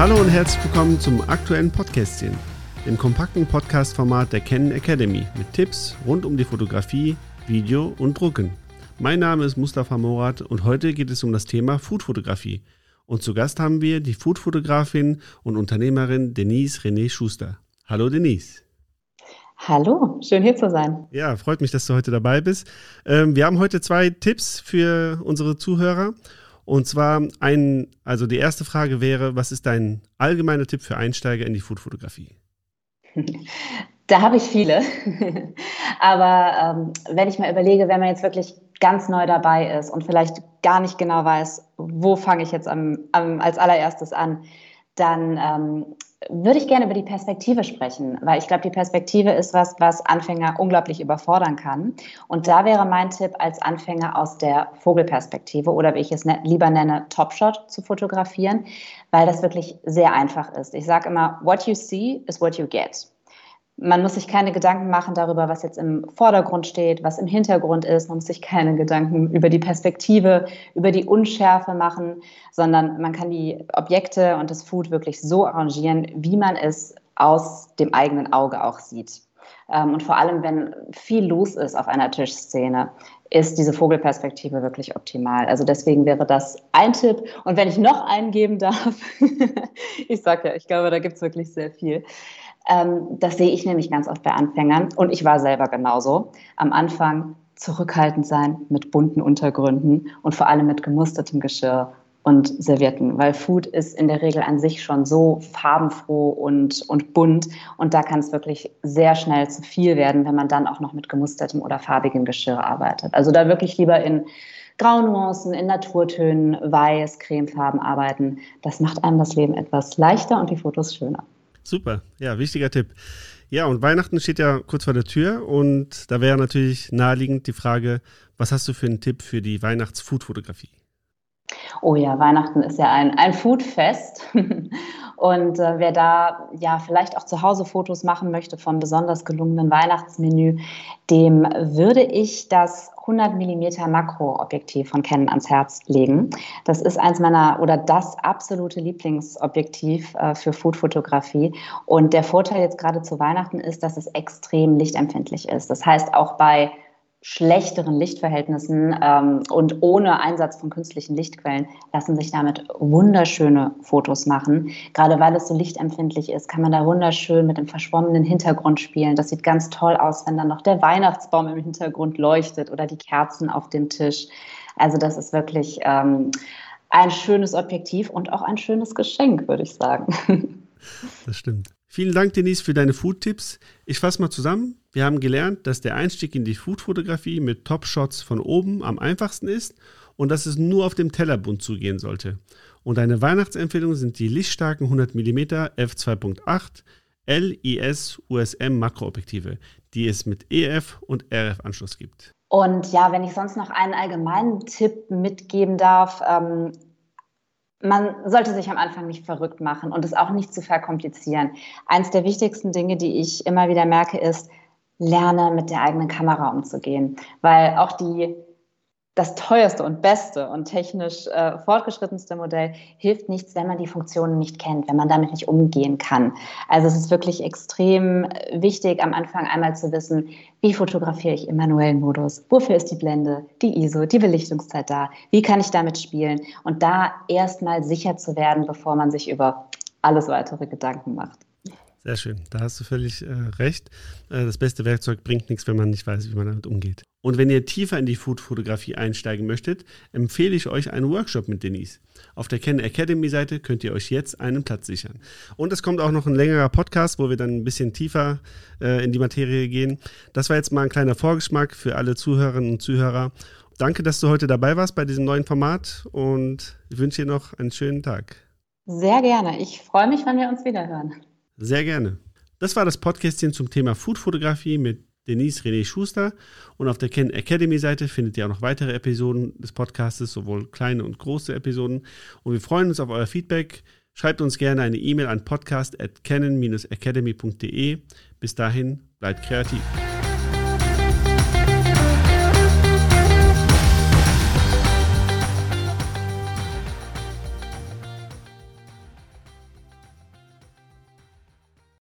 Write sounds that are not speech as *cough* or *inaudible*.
Hallo und herzlich willkommen zum aktuellen Podcastchen, dem kompakten Podcast-Format der Canon Academy mit Tipps rund um die Fotografie, Video und Drucken. Mein Name ist Mustafa Morat und heute geht es um das Thema Foodfotografie. Und zu Gast haben wir die Foodfotografin und Unternehmerin Denise René Schuster. Hallo Denise. Hallo, schön hier zu sein. Ja, freut mich, dass du heute dabei bist. Ähm, wir haben heute zwei Tipps für unsere Zuhörer. Und zwar ein, also die erste Frage wäre, was ist dein allgemeiner Tipp für Einsteiger in die Foodfotografie? *laughs* Da habe ich viele. *laughs* Aber ähm, wenn ich mal überlege, wenn man jetzt wirklich ganz neu dabei ist und vielleicht gar nicht genau weiß, wo fange ich jetzt am, am, als allererstes an, dann ähm, würde ich gerne über die Perspektive sprechen, weil ich glaube, die Perspektive ist was, was Anfänger unglaublich überfordern kann. Und da wäre mein Tipp als Anfänger aus der Vogelperspektive oder wie ich es ne-, lieber nenne, Topshot zu fotografieren, weil das wirklich sehr einfach ist. Ich sage immer, what you see is what you get man muss sich keine Gedanken machen darüber, was jetzt im Vordergrund steht, was im Hintergrund ist. Man muss sich keine Gedanken über die Perspektive, über die Unschärfe machen, sondern man kann die Objekte und das Food wirklich so arrangieren, wie man es aus dem eigenen Auge auch sieht. Ähm, und vor allem, wenn viel los ist auf einer Tischszene, ist diese Vogelperspektive wirklich optimal. Also deswegen wäre das ein Tipp. Und wenn ich noch einen geben darf, *laughs* ich sage ja, ich glaube, da gibt es wirklich sehr viel. Ähm, das sehe ich nämlich ganz oft bei Anfängern und ich war selber genauso. Am Anfang zurückhaltend sein mit bunten Untergründen und vor allem mit gemustertem Geschirr und Servietten, weil Food ist in der Regel an sich schon so farbenfroh und, und bunt und da kann es wirklich sehr schnell zu viel werden, wenn man dann auch noch mit gemustertem oder farbigem Geschirr arbeitet. Also da wirklich lieber in Graunuancen, in Naturtönen, Weiß, Cremefarben arbeiten. Das macht einem das Leben etwas leichter und die Fotos schöner. Super, ja, wichtiger Tipp. Ja, und Weihnachten steht ja kurz vor der Tür und da wäre natürlich naheliegend die Frage, was hast du für einen Tipp für die Weihnachts-Food-Fotografie? Oh ja, Weihnachten ist ja ein, ein Foodfest. Und äh, wer da ja vielleicht auch zu Hause Fotos machen möchte vom besonders gelungenen Weihnachtsmenü, dem würde ich das 100 mm Makroobjektiv von Canon ans Herz legen. Das ist eins meiner oder das absolute Lieblingsobjektiv äh, für Foodfotografie. Und der Vorteil jetzt gerade zu Weihnachten ist, dass es extrem lichtempfindlich ist. Das heißt, auch bei schlechteren Lichtverhältnissen ähm, und ohne Einsatz von künstlichen Lichtquellen lassen sich damit wunderschöne Fotos machen. Gerade weil es so lichtempfindlich ist, kann man da wunderschön mit dem verschwommenen Hintergrund spielen. Das sieht ganz toll aus, wenn dann noch der Weihnachtsbaum im Hintergrund leuchtet oder die Kerzen auf dem Tisch. Also das ist wirklich ähm, ein schönes Objektiv und auch ein schönes Geschenk, würde ich sagen. *laughs* Das stimmt. Vielen Dank, Denise, für deine Food-Tipps. Ich fasse mal zusammen. Wir haben gelernt, dass der Einstieg in die Food-Fotografie mit Top-Shots von oben am einfachsten ist und dass es nur auf dem Tellerbund zugehen sollte. Und eine Weihnachtsempfehlung sind die lichtstarken 100 mm f2.8 LIS USM Makroobjektive, die es mit EF und RF-Anschluss gibt. Und ja, wenn ich sonst noch einen allgemeinen Tipp mitgeben darf, ähm, man sollte sich am Anfang nicht verrückt machen und es auch nicht zu verkomplizieren. Eins der wichtigsten Dinge, die ich immer wieder merke, ist, lerne mit der eigenen Kamera umzugehen, weil auch die das teuerste und beste und technisch äh, fortgeschrittenste Modell hilft nichts, wenn man die Funktionen nicht kennt, wenn man damit nicht umgehen kann. Also es ist wirklich extrem wichtig, am Anfang einmal zu wissen, wie fotografiere ich im manuellen Modus, wofür ist die Blende, die ISO, die Belichtungszeit da, wie kann ich damit spielen? Und da erstmal sicher zu werden, bevor man sich über alles weitere Gedanken macht. Sehr schön, da hast du völlig äh, recht. Äh, das beste Werkzeug bringt nichts, wenn man nicht weiß, wie man damit umgeht. Und wenn ihr tiefer in die Food-Fotografie einsteigen möchtet, empfehle ich euch einen Workshop mit Denise. Auf der Canon Academy Seite könnt ihr euch jetzt einen Platz sichern. Und es kommt auch noch ein längerer Podcast, wo wir dann ein bisschen tiefer äh, in die Materie gehen. Das war jetzt mal ein kleiner Vorgeschmack für alle Zuhörerinnen und Zuhörer. Danke, dass du heute dabei warst bei diesem neuen Format und ich wünsche dir noch einen schönen Tag. Sehr gerne. Ich freue mich, wenn wir uns wiederhören. Sehr gerne. Das war das Podcastchen zum Thema Foodfotografie mit Denise René Schuster. Und auf der Ken Academy Seite findet ihr auch noch weitere Episoden des Podcastes, sowohl kleine und große Episoden. Und wir freuen uns auf euer Feedback. Schreibt uns gerne eine E-Mail an podcast at canon-academy.de. Bis dahin, bleibt kreativ.